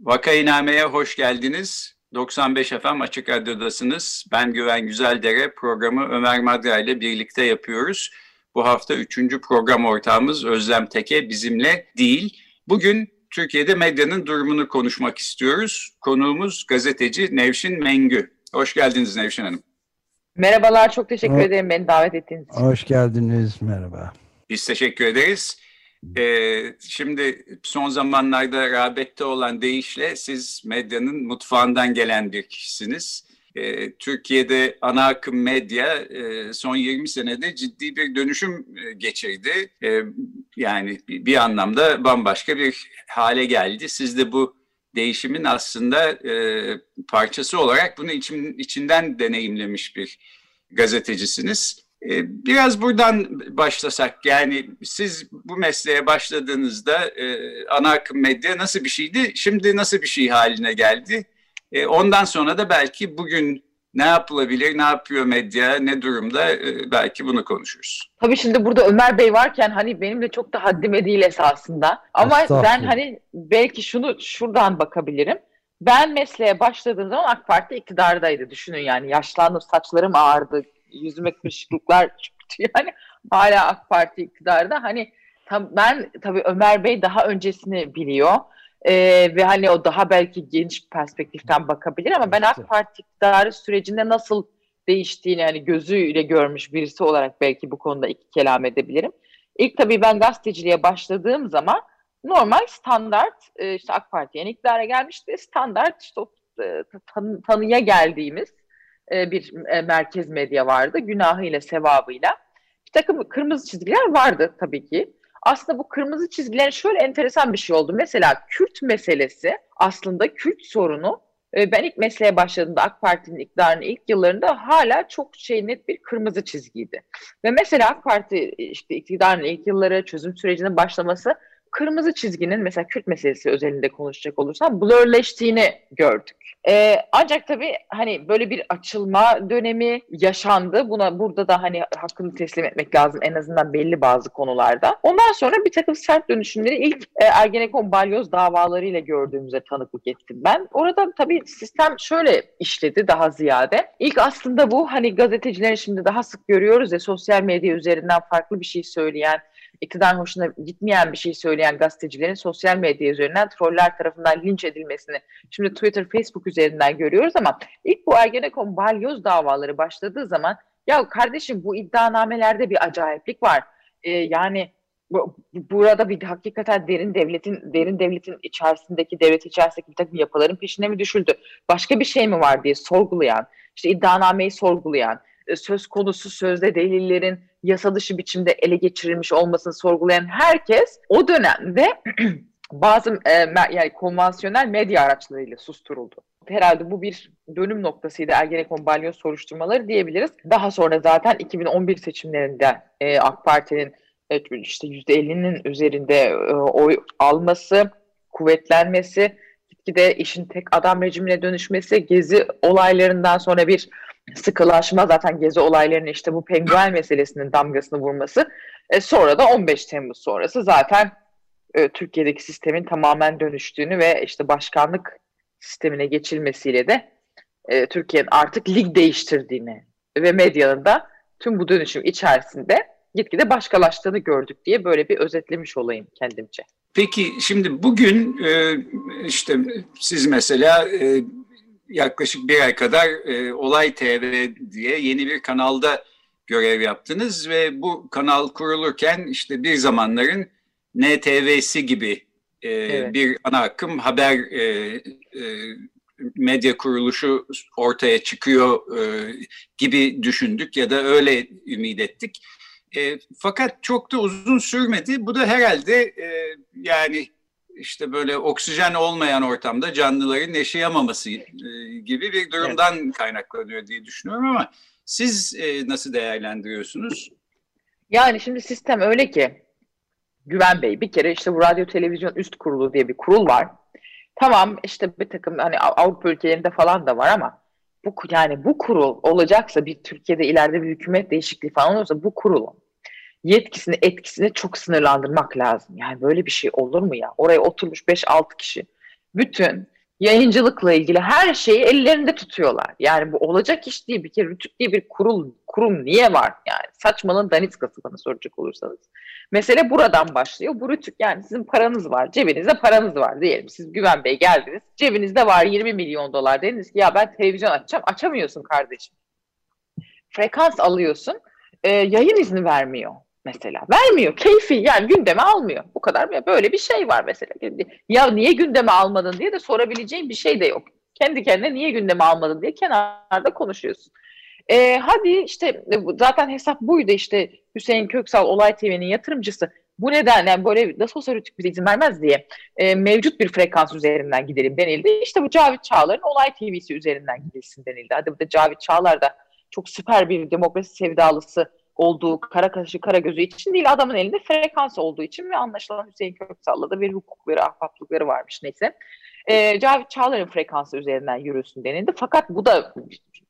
Vakainame'ye hoş geldiniz. 95 FM Açık Radyo'dasınız. Ben Güven Güzeldere. Programı Ömer Madra ile birlikte yapıyoruz. Bu hafta üçüncü program ortağımız Özlem Teke bizimle değil. Bugün Türkiye'de medyanın durumunu konuşmak istiyoruz. Konuğumuz gazeteci Nevşin Mengü. Hoş geldiniz Nevşin Hanım. Merhabalar, çok teşekkür ederim beni davet ettiğiniz için. Hoş geldiniz, merhaba. Biz teşekkür ederiz. Ee, şimdi son zamanlarda rağbette olan deyişle siz medyanın mutfağından gelen bir kişisiniz. Ee, Türkiye'de ana akım medya e, son 20 senede ciddi bir dönüşüm e, geçirdi. Ee, yani bir, bir anlamda bambaşka bir hale geldi. Siz de bu değişimin aslında e, parçası olarak bunu için, içinden deneyimlemiş bir gazetecisiniz. Ee, biraz buradan başlasak yani siz bu mesleğe başladığınızda e, ana akım medya nasıl bir şeydi, şimdi nasıl bir şey haline geldi? E, ondan sonra da belki bugün ne yapılabilir, ne yapıyor medya, ne durumda e, belki bunu konuşuruz. Tabii şimdi burada Ömer Bey varken hani benim de çok da haddime değil esasında. Ama ben hani belki şunu şuradan bakabilirim. Ben mesleğe başladığım zaman AK Parti iktidardaydı. Düşünün yani yaşlandım, saçlarım ağardı, yüzüme kırışıklıklar çıktı. Yani hala AK Parti iktidarda. Hani tam, ben tabii Ömer Bey daha öncesini biliyor. Ee, ve hani o daha belki geniş perspektiften bakabilir ama ben AK Parti iktidarı sürecinde nasıl değiştiğini hani gözüyle görmüş birisi olarak belki bu konuda iki kelam edebilirim. İlk tabii ben gazeteciliğe başladığım zaman normal standart e, işte AK Parti yani iktidara gelmişti standart işte e, tan tanıya geldiğimiz e, bir e, merkez medya vardı. Günahıyla, sevabıyla. Bir takım kırmızı çizgiler vardı tabii ki. Aslında bu kırmızı çizgilerin şöyle enteresan bir şey oldu. Mesela Kürt meselesi aslında Kürt sorunu e, ben ilk mesleğe başladığımda AK Parti'nin iktidarının ilk yıllarında hala çok şey net bir kırmızı çizgiydi. Ve mesela AK Parti işte iktidarın ilk yılları çözüm sürecine başlaması kırmızı çizginin mesela Kürt meselesi özelinde konuşacak olursam blurleştiğini gördük. Ee, ancak tabii hani böyle bir açılma dönemi yaşandı. Buna burada da hani hakkını teslim etmek lazım en azından belli bazı konularda. Ondan sonra bir takım sert dönüşümleri ilk e, Ergenekon balyoz davalarıyla gördüğümüze tanıklık ettim ben. Orada tabii sistem şöyle işledi daha ziyade. İlk aslında bu hani gazetecilerin şimdi daha sık görüyoruz ya sosyal medya üzerinden farklı bir şey söyleyen iktidar hoşuna gitmeyen bir şey söyleyen gazetecilerin sosyal medya üzerinden troller tarafından linç edilmesini şimdi Twitter, Facebook üzerinden görüyoruz ama ilk bu Ergenekon balyoz davaları başladığı zaman ya kardeşim bu iddianamelerde bir acayiplik var. Ee, yani bu, burada bir hakikaten derin devletin derin devletin içerisindeki devlet içerisindeki bir takım yapıların peşine mi düşüldü? Başka bir şey mi var diye sorgulayan, işte iddianameyi sorgulayan, söz konusu sözde delillerin yasa dışı biçimde ele geçirilmiş olmasını sorgulayan herkes o dönemde bazı e, yani konvansiyonel medya araçlarıyla susturuldu. Herhalde bu bir dönüm noktasıydı Ergenekon balyoz soruşturmaları diyebiliriz. Daha sonra zaten 2011 seçimlerinde e, AK Parti'nin e, işte %50'nin üzerinde e, oy alması, kuvvetlenmesi, gitgide işin tek adam rejimine dönüşmesi, gezi olaylarından sonra bir sıkılaşma zaten gezi olaylarının işte bu penguen meselesinin damgasını vurması. E, sonra da 15 Temmuz sonrası zaten e, Türkiye'deki sistemin tamamen dönüştüğünü ve işte başkanlık sistemine geçilmesiyle de e, Türkiye'nin artık lig değiştirdiğini ve medyanın da tüm bu dönüşüm içerisinde gitgide başkalaştığını gördük diye böyle bir özetlemiş olayım kendimce. Peki şimdi bugün e, işte siz mesela e, yaklaşık bir ay kadar e, Olay TV diye yeni bir kanalda görev yaptınız ve bu kanal kurulurken işte bir zamanların NTV'si gibi e, evet. bir ana akım haber e, e, medya kuruluşu ortaya çıkıyor e, gibi düşündük ya da öyle ümit ettik. E, fakat çok da uzun sürmedi. Bu da herhalde e, yani işte böyle oksijen olmayan ortamda canlıların yaşayamaması e, gibi bir durumdan evet. kaynaklanıyor diye düşünüyorum ama siz e, nasıl değerlendiriyorsunuz? Yani şimdi sistem öyle ki Güven Bey bir kere işte bu radyo televizyon üst kurulu diye bir kurul var. Tamam işte bir takım hani Avrupa ülkelerinde falan da var ama bu yani bu kurul olacaksa bir Türkiye'de ileride bir hükümet değişikliği falan olursa bu kurulun yetkisini etkisini çok sınırlandırmak lazım. Yani böyle bir şey olur mu ya? Oraya oturmuş 5-6 kişi bütün yayıncılıkla ilgili her şeyi ellerinde tutuyorlar. Yani bu olacak iş değil. Bir kere Rütük diye bir kurul, kurum niye var? Yani saçmalığın daniskası bana soracak olursanız. Mesele buradan başlıyor. Bu Rütük yani sizin paranız var, cebinizde paranız var diyelim. Siz Güven Bey geldiniz, cebinizde var 20 milyon dolar dediniz ki ya ben televizyon açacağım. Açamıyorsun kardeşim. Frekans alıyorsun, e, yayın izni vermiyor mesela. Vermiyor. Keyfi yani gündeme almıyor. Bu kadar böyle bir şey var mesela. Ya niye gündeme almadın diye de sorabileceğin bir şey de yok. Kendi kendine niye gündeme almadın diye kenarda konuşuyorsun. Ee, hadi işte e, zaten hesap buydu işte Hüseyin Köksal Olay TV'nin yatırımcısı. Bu nedenle böyle nasıl olsa Rütük bize izin vermez diye e, mevcut bir frekans üzerinden gidelim denildi. İşte bu Cavit Çağlar'ın Olay TV'si üzerinden gidilsin denildi. Hadi bu da Cavit Çağlar da çok süper bir demokrasi sevdalısı olduğu kara kaşı kara gözü için değil adamın elinde frekans olduğu için ve anlaşılan Hüseyin Köksal'la da bir hukukları, ahbaplıkları varmış neyse. E, Cavit Çağlar'ın frekansı üzerinden yürüsün denildi. Fakat bu da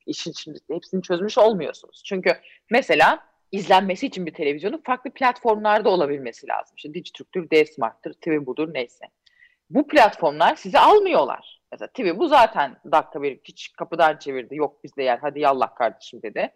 işin şimdi hepsini çözmüş olmuyorsunuz. Çünkü mesela izlenmesi için bir televizyonun farklı platformlarda olabilmesi lazım. İşte Dijitürk'tür, D-Smart'tır, TV budur neyse. Bu platformlar sizi almıyorlar. Mesela TV bu zaten dakika bir hiç kapıdan çevirdi. Yok bizde yer hadi yallah kardeşim dedi.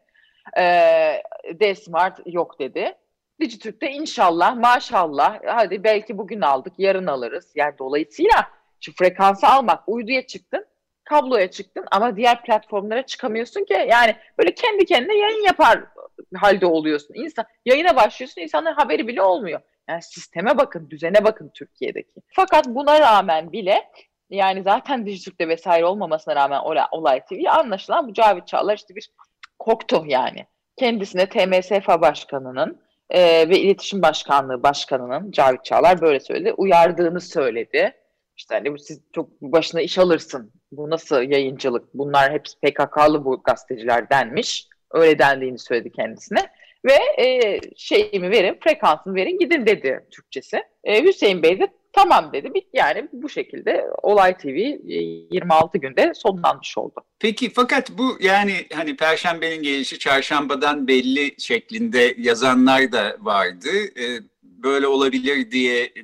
Ee, D-Smart yok dedi. Dijitürk'te inşallah maşallah hadi belki bugün aldık yarın alırız. Yani dolayısıyla şu frekansı almak uyduya çıktın kabloya çıktın ama diğer platformlara çıkamıyorsun ki yani böyle kendi kendine yayın yapar halde oluyorsun. İnsan yayına başlıyorsun insanların haberi bile olmuyor. Yani sisteme bakın, düzene bakın Türkiye'deki. Fakat buna rağmen bile yani zaten Dijitürk'te vesaire olmamasına rağmen Olay TV anlaşılan bu Cavit Çağlar işte bir korktu yani. Kendisine TMSF Başkanı'nın e, ve İletişim Başkanlığı Başkanı'nın Cavit Çağlar böyle söyledi. Uyardığını söyledi. İşte hani siz çok başına iş alırsın. Bu nasıl yayıncılık? Bunlar hepsi PKK'lı bu gazeteciler denmiş. Öyle dendiğini söyledi kendisine. Ve e, şeyimi verin, frekansını verin gidin dedi Türkçesi. E, Hüseyin Bey de Tamam dedi. Yani bu şekilde Olay TV 26 e, günde sonlanmış oldu. Peki fakat bu yani hani Perşembenin gelişi çarşambadan belli şeklinde yazanlar da vardı. E, böyle olabilir diye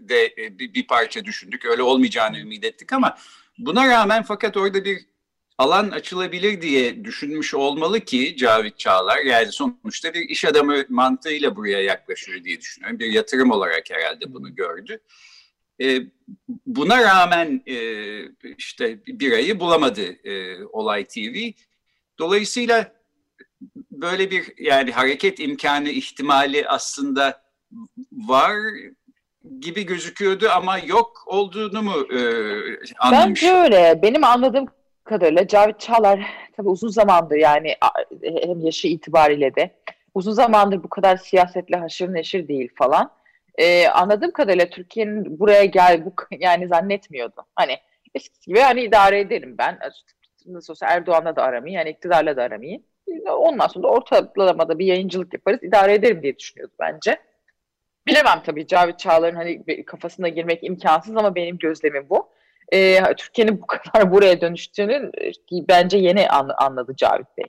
de bir parça düşündük. Öyle olmayacağını ümit ettik ama buna rağmen fakat orada bir alan açılabilir diye düşünmüş olmalı ki Cavit Çağlar yani sonuçta bir iş adamı mantığıyla buraya yaklaşıyor diye düşünüyorum. Bir yatırım olarak herhalde bunu gördü. E, buna rağmen e, işte bir ayı bulamadı e, Olay TV. Dolayısıyla böyle bir yani hareket imkanı ihtimali aslında var gibi gözüküyordu ama yok olduğunu mu e, anlamış? Bence öyle. Benim anladığım kadarıyla Cavit Çağlar tabii uzun zamandır yani hem yaşı itibariyle de uzun zamandır bu kadar siyasetle haşır neşir değil falan e, anladığım kadarıyla Türkiye'nin buraya gel bu yani zannetmiyordu. Hani eskisi gibi hani idare ederim ben. Nasıl olsa Erdoğan'la da aramayı yani iktidarla da aramayı. Ondan sonra da ortalamada bir yayıncılık yaparız idare ederim diye düşünüyordu bence. Bilemem tabii Cavit Çağlar'ın hani kafasına girmek imkansız ama benim gözlemim bu. Ee, Türkiye'nin bu kadar buraya dönüştüğünü bence yeni anladı Cavit Bey.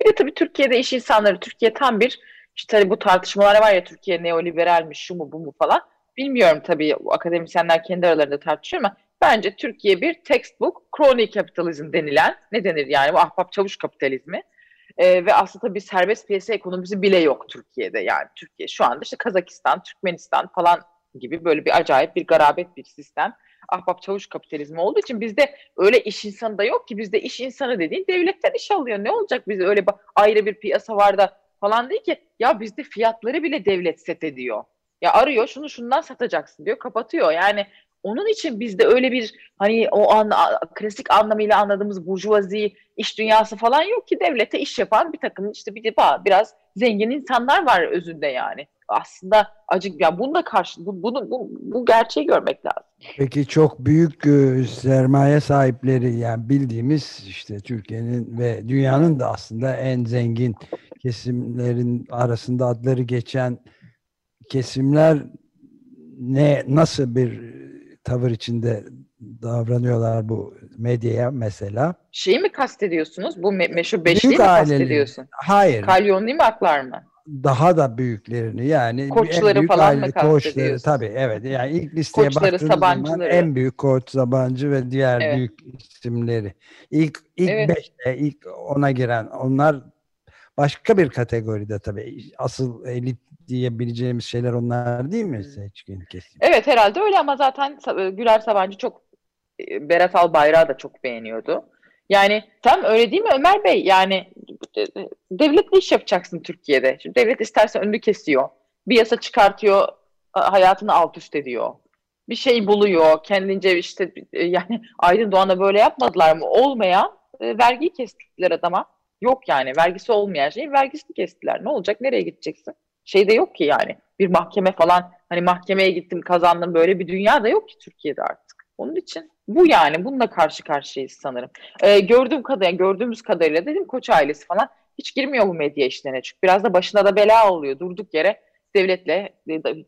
Bir de tabii Türkiye'de iş insanları, Türkiye tam bir işte tabii bu tartışmalar var ya Türkiye neoliberalmiş şu mu bu mu falan. Bilmiyorum tabii akademisyenler kendi aralarında tartışıyor ama bence Türkiye bir textbook crony kapitalizm denilen ne denir yani bu ahbap çavuş kapitalizmi. Ee, ve aslında tabii serbest piyasa ekonomisi bile yok Türkiye'de. Yani Türkiye şu anda işte Kazakistan, Türkmenistan falan gibi böyle bir acayip bir garabet bir sistem. Ahbap çavuş kapitalizmi olduğu için bizde öyle iş insanı da yok ki bizde iş insanı dediğin devletten iş alıyor. Ne olacak bizde öyle ayrı bir piyasa var da falan değil ki ya bizde fiyatları bile devlet set ediyor. Ya arıyor şunu şundan satacaksın diyor kapatıyor. Yani Onun için bizde öyle bir hani o an klasik anlamıyla anladığımız burjuvazi iş dünyası falan yok ki devlete iş yapan bir takım işte bir biraz zengin insanlar var özünde yani. Aslında acık ya bununla karşı bu, bunu bu, bu gerçeği görmek lazım. Peki çok büyük e, sermaye sahipleri yani bildiğimiz işte Türkiye'nin ve dünyanın da aslında en zengin kesimlerin arasında adları geçen kesimler ne nasıl bir tavır içinde davranıyorlar bu medyaya mesela. Şeyi mi kastediyorsunuz? Bu me meşhur beşliği mi kastediyorsun? Hayır. Kalyonlu mi aklar mı? Daha da büyüklerini yani koçları büyük falan aile, mı kastediyorsun? tabii evet yani ilk listeye koçları, baktığınız zaman en büyük koç Sabancı ve diğer evet. büyük isimleri. İlk ilk evet. beşte ilk ona giren onlar başka bir kategoride tabii. Asıl elit diyebileceğimiz şeyler onlar değil mi seçkin kesim? Evet herhalde öyle ama zaten Güler Sabancı çok e, Berat Albayrak'ı da çok beğeniyordu. Yani tam öyle değil mi Ömer Bey? Yani e, devletle iş yapacaksın Türkiye'de. Şimdi devlet isterse önünü kesiyor. Bir yasa çıkartıyor, hayatını alt üst ediyor. Bir şey buluyor, kendince işte e, yani Aydın Doğan'a böyle yapmadılar mı? Olmayan vergiyi kestiler adama. Yok yani vergisi olmayan şeyin vergisini kestiler. Ne olacak? Nereye gideceksin? Şey de yok ki yani. Bir mahkeme falan hani mahkemeye gittim kazandım böyle bir dünya da yok ki Türkiye'de artık. Onun için bu yani bununla karşı karşıyayız sanırım. Ee, gördüğüm kadarıyla gördüğümüz kadarıyla dedim koç ailesi falan hiç girmiyor bu medya işlerine çünkü biraz da başına da bela oluyor durduk yere devletle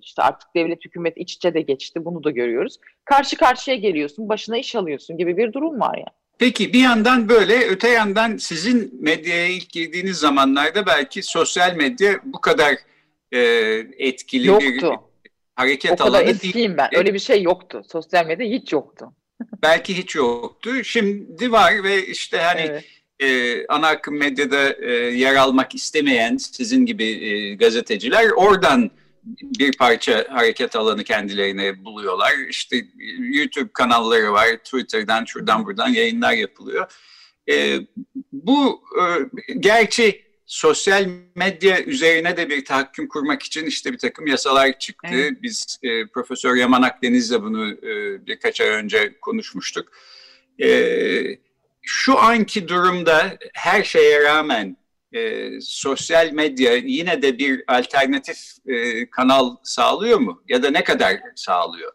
işte artık devlet hükümet iç içe de geçti bunu da görüyoruz. Karşı karşıya geliyorsun başına iş alıyorsun gibi bir durum var yani. Peki bir yandan böyle öte yandan sizin medyaya ilk girdiğiniz zamanlarda belki sosyal medya bu kadar e, etkili yoktu. bir hareket o kadar alanı eskiyim ben. Öyle bir şey yoktu. Sosyal medya hiç yoktu. belki hiç yoktu. Şimdi var ve işte hani evet. e, ana akım medyada e, yer almak istemeyen sizin gibi e, gazeteciler oradan bir parça hareket alanı kendilerine buluyorlar. İşte YouTube kanalları var, Twitter'dan şuradan buradan yayınlar yapılıyor. E, bu e, gerçi sosyal medya üzerine de bir tahakküm kurmak için işte bir takım yasalar çıktı. Evet. Biz e, Profesör Yaman Akdeniz'le bunu e, birkaç ay önce konuşmuştuk. E, şu anki durumda her şeye rağmen e, sosyal medya yine de bir alternatif e, kanal sağlıyor mu? Ya da ne kadar sağlıyor?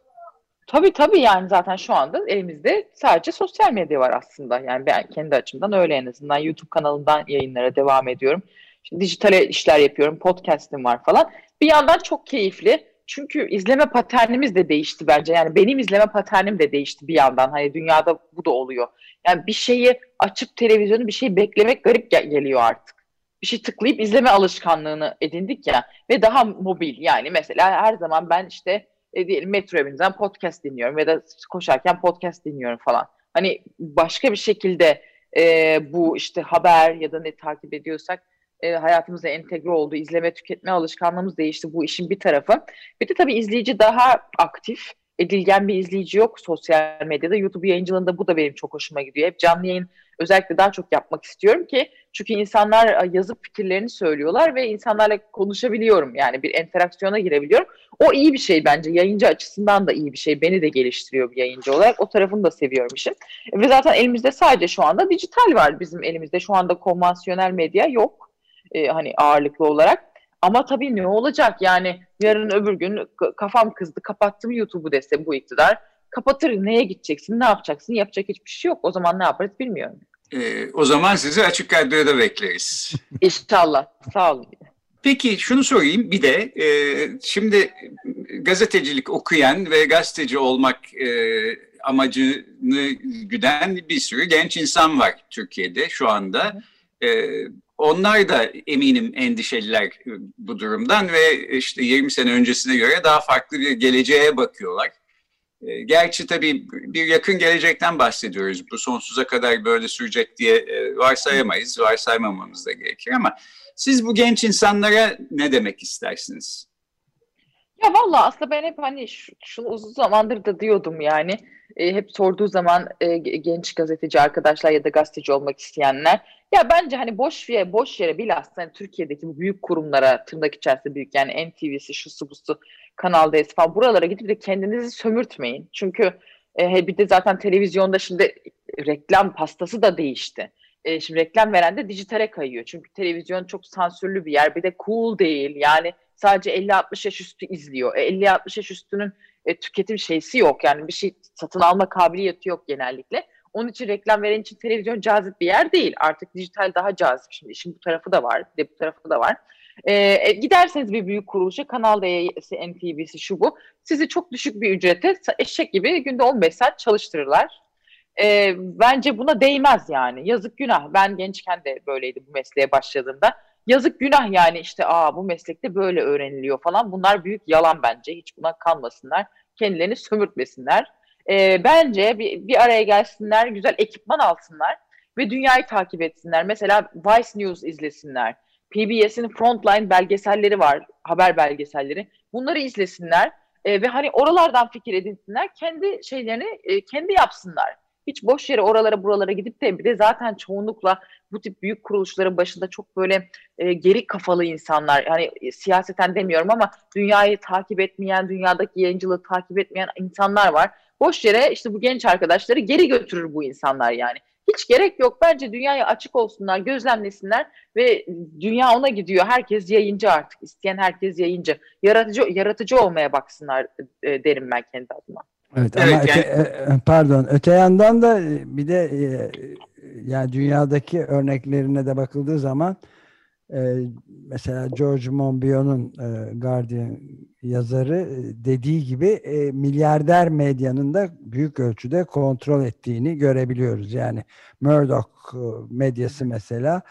Tabii tabii yani zaten şu anda elimizde sadece sosyal medya var aslında. Yani ben kendi açımdan öyle en azından YouTube kanalından yayınlara devam ediyorum. İşte dijital işler yapıyorum, podcast'im var falan. Bir yandan çok keyifli. Çünkü izleme paternimiz de değişti bence. Yani benim izleme paternim de değişti bir yandan. Hani dünyada bu da oluyor. Yani bir şeyi açıp televizyonu bir şey beklemek garip geliyor artık. Bir şey tıklayıp izleme alışkanlığını edindik ya. Ve daha mobil yani mesela her zaman ben işte e, diyelim metro bininden podcast dinliyorum ya da koşarken podcast dinliyorum falan. Hani başka bir şekilde e, bu işte haber ya da ne takip ediyorsak e, hayatımıza entegre oldu. İzleme, tüketme alışkanlığımız değişti. Bu işin bir tarafı. Bir de tabii izleyici daha aktif. Edilgen bir izleyici yok sosyal medyada. YouTube yayıncılığında bu da benim çok hoşuma gidiyor. Hep canlı yayın özellikle daha çok yapmak istiyorum ki çünkü insanlar yazıp fikirlerini söylüyorlar ve insanlarla konuşabiliyorum. Yani bir interaksiyona girebiliyorum. O iyi bir şey bence. Yayıncı açısından da iyi bir şey. Beni de geliştiriyor bir yayıncı olarak. O tarafını da seviyorum işin. Ve zaten elimizde sadece şu anda dijital var bizim elimizde. Şu anda konvansiyonel medya yok. Ee, hani ağırlıklı olarak. Ama tabii ne olacak yani yarın öbür gün kafam kızdı kapattım YouTube'u dese bu iktidar. Kapatır neye gideceksin ne yapacaksın yapacak hiçbir şey yok. O zaman ne yaparız bilmiyorum. Ee, o zaman sizi Açık Radyo'da bekleriz. İnşallah. Sağ olun. Peki şunu sorayım bir de e, şimdi gazetecilik okuyan ve gazeteci olmak e, amacını güden bir sürü genç insan var Türkiye'de şu anda. E, onlar da eminim endişeliler bu durumdan ve işte 20 sene öncesine göre daha farklı bir geleceğe bakıyorlar. E, gerçi tabii bir yakın gelecekten bahsediyoruz. Bu sonsuza kadar böyle sürecek diye e, varsayamayız, varsaymamamız da gerekir ama siz bu genç insanlara ne demek istersiniz? Ya valla aslında ben hep hani şunu uzun zamandır da diyordum yani. E, hep sorduğu zaman e, genç gazeteci arkadaşlar ya da gazeteci olmak isteyenler ya bence hani boş yere boş yere bilhassa hani Türkiye'deki bu büyük kurumlara tırnak içerisinde büyük yani NTV'si şusu busu Kanal D'si falan buralara gidip de kendinizi sömürtmeyin. Çünkü e, bir de zaten televizyonda şimdi reklam pastası da değişti. E, şimdi reklam veren de dijitale kayıyor. Çünkü televizyon çok sansürlü bir yer. Bir de cool değil. Yani sadece 50-60 yaş üstü izliyor. E, 50-60 yaş üstünün e, tüketim şeysi yok. Yani bir şey satın alma kabiliyeti yok genellikle. Onun için reklam veren için televizyon cazip bir yer değil. Artık dijital daha cazip. Şimdi işin bu tarafı da var. Bir de bu tarafı da var. Ee, e, giderseniz bir büyük kuruluşa Kanal D'si, NTV'si şu bu. Sizi çok düşük bir ücrete eşek gibi günde 15 saat çalıştırırlar. Ee, bence buna değmez yani. Yazık günah. Ben gençken de böyleydi bu mesleğe başladığımda. Yazık günah yani işte aa bu meslekte böyle öğreniliyor falan. Bunlar büyük yalan bence. Hiç buna kalmasınlar. Kendilerini sömürtmesinler. Ee, bence bir, bir araya gelsinler, güzel ekipman alsınlar ve dünyayı takip etsinler. Mesela Vice News izlesinler. PBS'in Frontline belgeselleri var, haber belgeselleri. Bunları izlesinler e, ve hani oralardan fikir edinsinler. Kendi şeylerini e, kendi yapsınlar. Hiç boş yere oralara buralara gidip de bir de zaten çoğunlukla bu tip büyük kuruluşların başında çok böyle e, geri kafalı insanlar yani e, siyaseten demiyorum ama dünyayı takip etmeyen, dünyadaki yayıncılığı takip etmeyen insanlar var. Boş yere işte bu genç arkadaşları geri götürür bu insanlar yani. Hiç gerek yok. Bence dünyaya açık olsunlar, gözlemlesinler ve dünya ona gidiyor. Herkes yayıncı artık. İsteyen herkes yayıncı. Yaratıcı yaratıcı olmaya baksınlar e, derim ben kendi adıma. Evet, evet ama yani... öte, e, pardon öte yandan da bir de e, yani dünyadaki örneklerine de bakıldığı zaman e, mesela George Monbiot'un e, Guardian yazarı e, dediği gibi e, milyarder medyanın da büyük ölçüde kontrol ettiğini görebiliyoruz. Yani Murdoch medyası mesela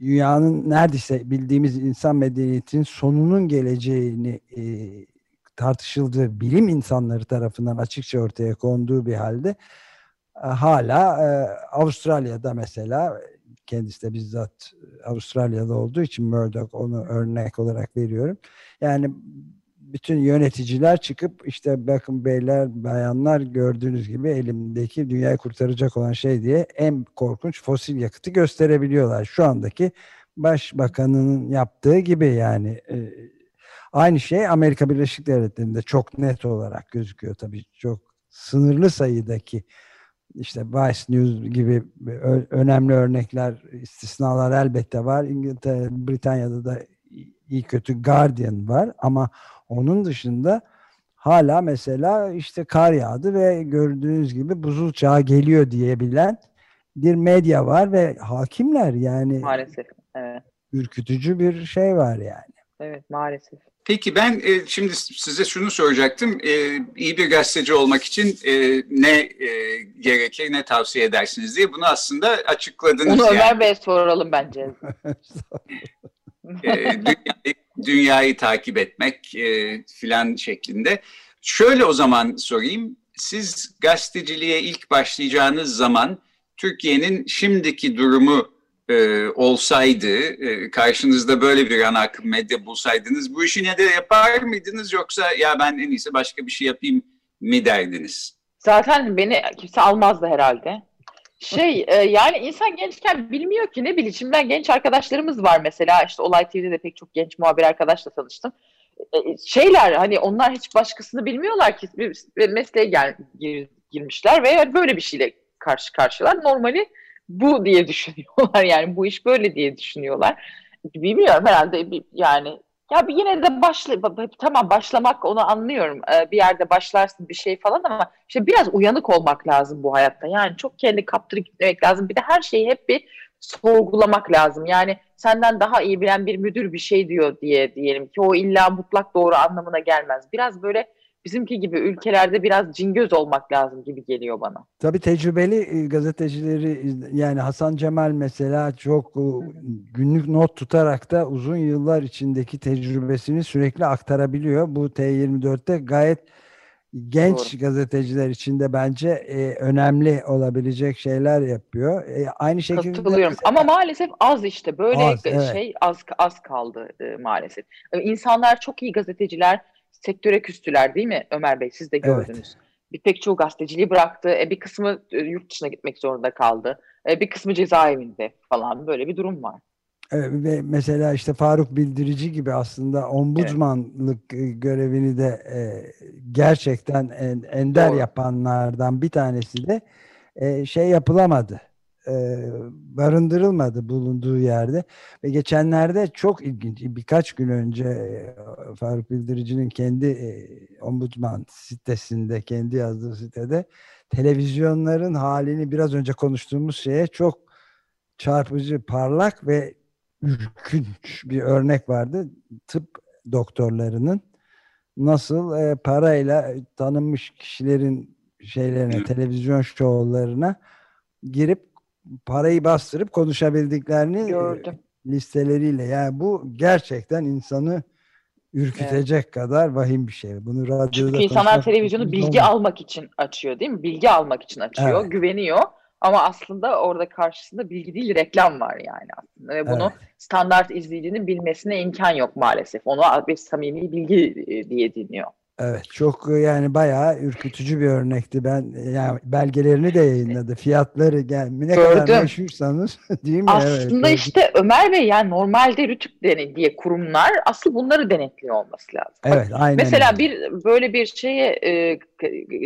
dünyanın neredeyse bildiğimiz insan medeniyetinin sonunun geleceğini e, tartışıldığı bilim insanları tarafından açıkça ortaya konduğu bir halde hala Avustralya'da mesela kendisi de bizzat Avustralya'da olduğu için Murdoch onu örnek olarak veriyorum. Yani bütün yöneticiler çıkıp işte bakın beyler bayanlar gördüğünüz gibi elimdeki dünyayı kurtaracak olan şey diye en korkunç fosil yakıtı gösterebiliyorlar. Şu andaki başbakanın yaptığı gibi yani e, aynı şey Amerika Birleşik Devletleri'nde çok net olarak gözüküyor tabii çok sınırlı sayıdaki işte Vice News gibi önemli örnekler, istisnalar elbette var. İngiltere, Britanya'da da iyi kötü Guardian var ama onun dışında hala mesela işte kar yağdı ve gördüğünüz gibi buzul çağı geliyor diyebilen bir medya var ve hakimler yani maalesef evet. ürkütücü bir şey var yani. Evet maalesef. Peki ben e, şimdi size şunu soracaktım. E, iyi bir gazeteci olmak için e, ne e, gerekir, ne tavsiye edersiniz diye bunu aslında açıkladınız. Onu yani. Ömer Bey'e soralım bence. e, dünyayı, dünyayı takip etmek e, filan şeklinde. Şöyle o zaman sorayım. Siz gazeteciliğe ilk başlayacağınız zaman Türkiye'nin şimdiki durumu e, olsaydı, e, karşınızda böyle bir ana medya bulsaydınız bu işi ne de yapar mıydınız yoksa ya ben en iyisi başka bir şey yapayım mi derdiniz? Zaten beni kimse almazdı herhalde. Şey e, yani insan gençken bilmiyor ki ne bileyim. Genç arkadaşlarımız var mesela işte Olay TV'de de pek çok genç muhabir arkadaşla tanıştım. E, e, şeyler hani onlar hiç başkasını bilmiyorlar ki bir mesleğe gel, gir, girmişler ve böyle bir şeyle karşı karşılar. Normali bu diye düşünüyorlar yani bu iş böyle diye düşünüyorlar. Bilmiyorum herhalde bir, yani ya bir yine de başla tamam başlamak onu anlıyorum. Ee, bir yerde başlarsın bir şey falan ama işte biraz uyanık olmak lazım bu hayatta. Yani çok kendi kaptırıp gitmemek lazım. Bir de her şeyi hep bir sorgulamak lazım. Yani senden daha iyi bilen bir müdür bir şey diyor diye diyelim ki o illa mutlak doğru anlamına gelmez. Biraz böyle bizimki gibi ülkelerde biraz cingöz olmak lazım gibi geliyor bana. Tabii tecrübeli e, gazetecileri yani Hasan Cemal mesela çok e, günlük not tutarak da uzun yıllar içindeki tecrübesini sürekli aktarabiliyor. Bu T24'te gayet genç Doğru. gazeteciler için de bence e, önemli olabilecek şeyler yapıyor. E, aynı şekilde katılıyorum ama maalesef az işte böyle az, evet. şey az az kaldı e, maalesef. E, insanlar çok iyi gazeteciler sektöre küstüler değil mi Ömer Bey siz de gördünüz. Evet. Bir pek çoğu gazeteciliği bıraktı. E, bir kısmı e, yurt dışına gitmek zorunda kaldı. E, bir kısmı cezaevinde falan böyle bir durum var. Ve mesela işte Faruk Bildirici gibi aslında ombudsmanlık evet. görevini de e, gerçekten en, ender Doğru. yapanlardan bir tanesi de e, şey yapılamadı. E, barındırılmadı bulunduğu yerde. Ve geçenlerde çok ilginç birkaç gün önce e, Faruk Bildirici'nin kendi e, ombudsman sitesinde kendi yazdığı sitede televizyonların halini biraz önce konuştuğumuz şeye çok çarpıcı, parlak ve ürkünç bir örnek vardı. Tıp doktorlarının nasıl e, parayla tanınmış kişilerin şeylerine, televizyon şovlarına girip parayı bastırıp konuşabildiklerini e, Gördüm. listeleriyle. Yani bu gerçekten insanı ürkütecek evet. kadar vahim bir şey. Bunu radyoda Çünkü insanlar televizyonu bilgi olmaz. almak için açıyor değil mi? Bilgi almak için açıyor, evet. güveniyor. Ama aslında orada karşısında bilgi değil reklam var yani aslında. Ve bunu evet. standart izleyicinin bilmesine imkan yok maalesef. Onu bir samimi bilgi e, diye dinliyor. Evet çok e, yani bayağı ürkütücü bir örnekti. Ben e, yani belgelerini de yayınladı. Fiyatları yani ne Gördüm. kadar meşhursanız değil mi? Aslında evet, işte Ömer Bey yani normalde Rütük diye kurumlar asıl bunları denetliyor olması lazım. Evet aynen. Mesela öyle. bir böyle bir şeye e,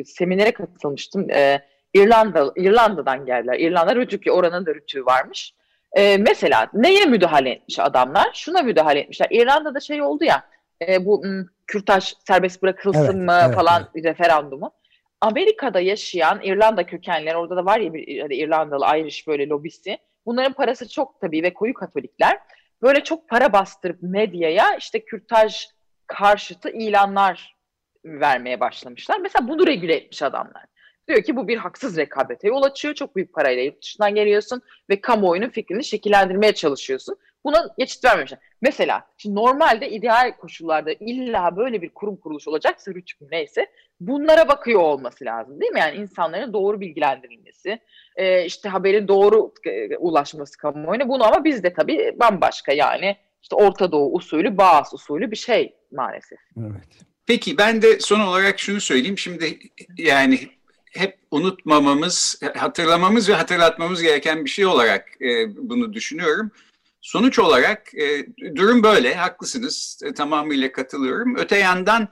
seminere katılmıştım. E, İrlanda İrlanda'dan geldiler. İrlanda rütükü oranın da rütüğü varmış. E, mesela neye müdahale etmiş adamlar? Şuna müdahale etmişler. İrlanda'da şey oldu ya e, bu m, kürtaj serbest bırakılsın evet, mı evet, falan evet. referandumu. Amerika'da yaşayan İrlanda kökenliler orada da var ya bir hani İrlandalı Irish böyle lobisi. Bunların parası çok tabii ve koyu Katolikler. Böyle çok para bastırıp medyaya işte kürtaj karşıtı ilanlar vermeye başlamışlar. Mesela bunu regüle etmiş adamlar. Diyor ki bu bir haksız rekabete yol açıyor. Çok büyük parayla yurt dışından geliyorsun ve kamuoyunun fikrini şekillendirmeye çalışıyorsun. Buna geçit vermemişler. Mesela şimdi normalde ideal koşullarda illa böyle bir kurum kuruluş olacaksa rütük neyse bunlara bakıyor olması lazım değil mi? Yani insanların doğru bilgilendirilmesi, e, işte haberin doğru e, ulaşması kamuoyuna. Bunu ama bizde tabii bambaşka yani işte Orta Doğu usulü, Bağız usulü bir şey maalesef. Evet. Peki ben de son olarak şunu söyleyeyim. Şimdi yani hep unutmamamız, hatırlamamız ve hatırlatmamız gereken bir şey olarak e, bunu düşünüyorum. Sonuç olarak e, durum böyle, haklısınız, e, tamamıyla katılıyorum. Öte yandan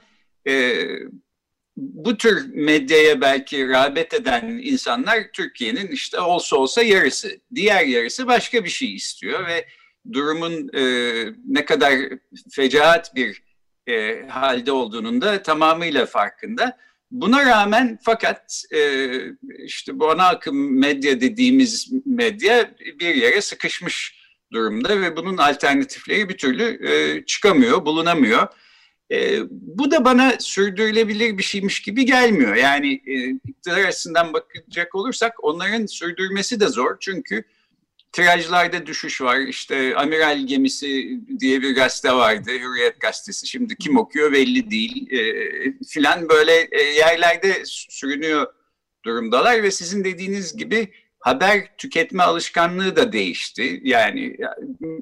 e, bu tür medyaya belki rağbet eden insanlar Türkiye'nin işte olsa olsa yarısı, diğer yarısı başka bir şey istiyor ve durumun e, ne kadar fecaat bir e, halde olduğunun da tamamıyla farkında. Buna rağmen fakat e, işte bu ana akım medya dediğimiz medya bir yere sıkışmış durumda ve bunun alternatifleri bir türlü e, çıkamıyor, bulunamıyor. E, bu da bana sürdürülebilir bir şeymiş gibi gelmiyor. Yani e, iktidar açısından bakacak olursak onların sürdürmesi de zor. Çünkü tirajlarda düşüş var. İşte Amiral Gemisi diye bir gazete vardı. Hürriyet gazetesi. Şimdi kim okuyor belli değil. E, filan böyle e, yerlerde sürünüyor durumdalar ve sizin dediğiniz gibi haber tüketme alışkanlığı da değişti. Yani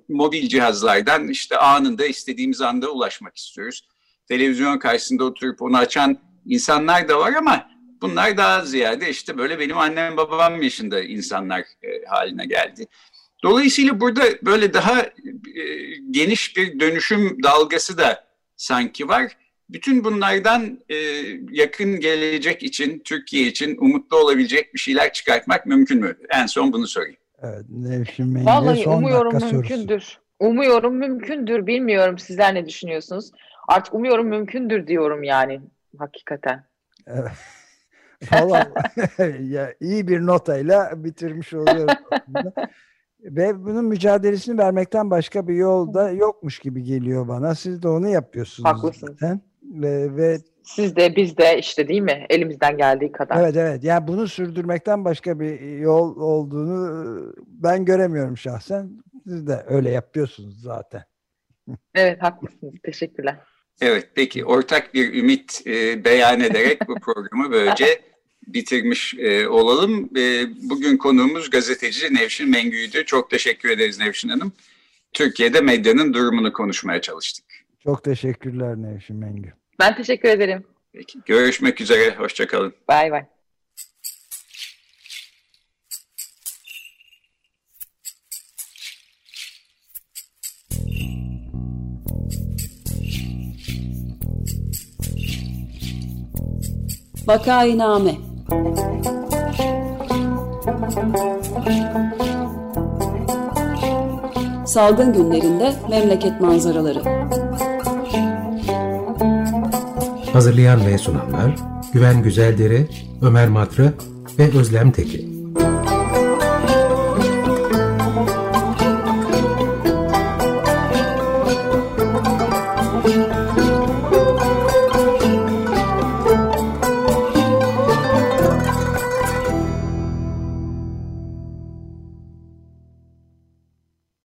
mobil cihazlardan işte anında istediğimiz anda ulaşmak istiyoruz. Televizyon karşısında oturup onu açan insanlar da var ama bunlar daha ziyade işte böyle benim annem babam yaşında insanlar e, haline geldi. Dolayısıyla burada böyle daha e, geniş bir dönüşüm dalgası da sanki var. Bütün bunlardan e, yakın gelecek için, Türkiye için umutlu olabilecek bir şeyler çıkartmak mümkün mü? En son bunu sorayım. Evet, Nevşin Vallahi son umuyorum mümkündür. Sorusu. Umuyorum mümkündür. Bilmiyorum sizler ne düşünüyorsunuz? Artık umuyorum mümkündür diyorum yani hakikaten. Evet. Valla ya, iyi bir notayla bitirmiş oluyorum. Ve bunun mücadelesini vermekten başka bir yol da yokmuş gibi geliyor bana. Siz de onu yapıyorsunuz. Haklısınız. Zaten. Ve, ve siz de biz de işte değil mi? Elimizden geldiği kadar. Evet evet. Yani bunu sürdürmekten başka bir yol olduğunu ben göremiyorum şahsen. Siz de öyle yapıyorsunuz zaten. Evet haklısınız. Teşekkürler. Evet, peki ortak bir ümit e, beyan ederek bu programı böylece bitirmiş e, olalım. E, bugün konuğumuz gazeteci Nevşin Mengü'ydü. Çok teşekkür ederiz Nevşin Hanım. Türkiye'de medyanın durumunu konuşmaya çalıştık. Çok teşekkürler Nevşin Mengü. Ben teşekkür ederim. Peki, görüşmek üzere, hoşçakalın. Bay bay. Vakainame Salgın günlerinde memleket manzaraları Hazırlayan ve sunanlar Güven Güzeldere, Ömer Madra ve Özlem Tekin.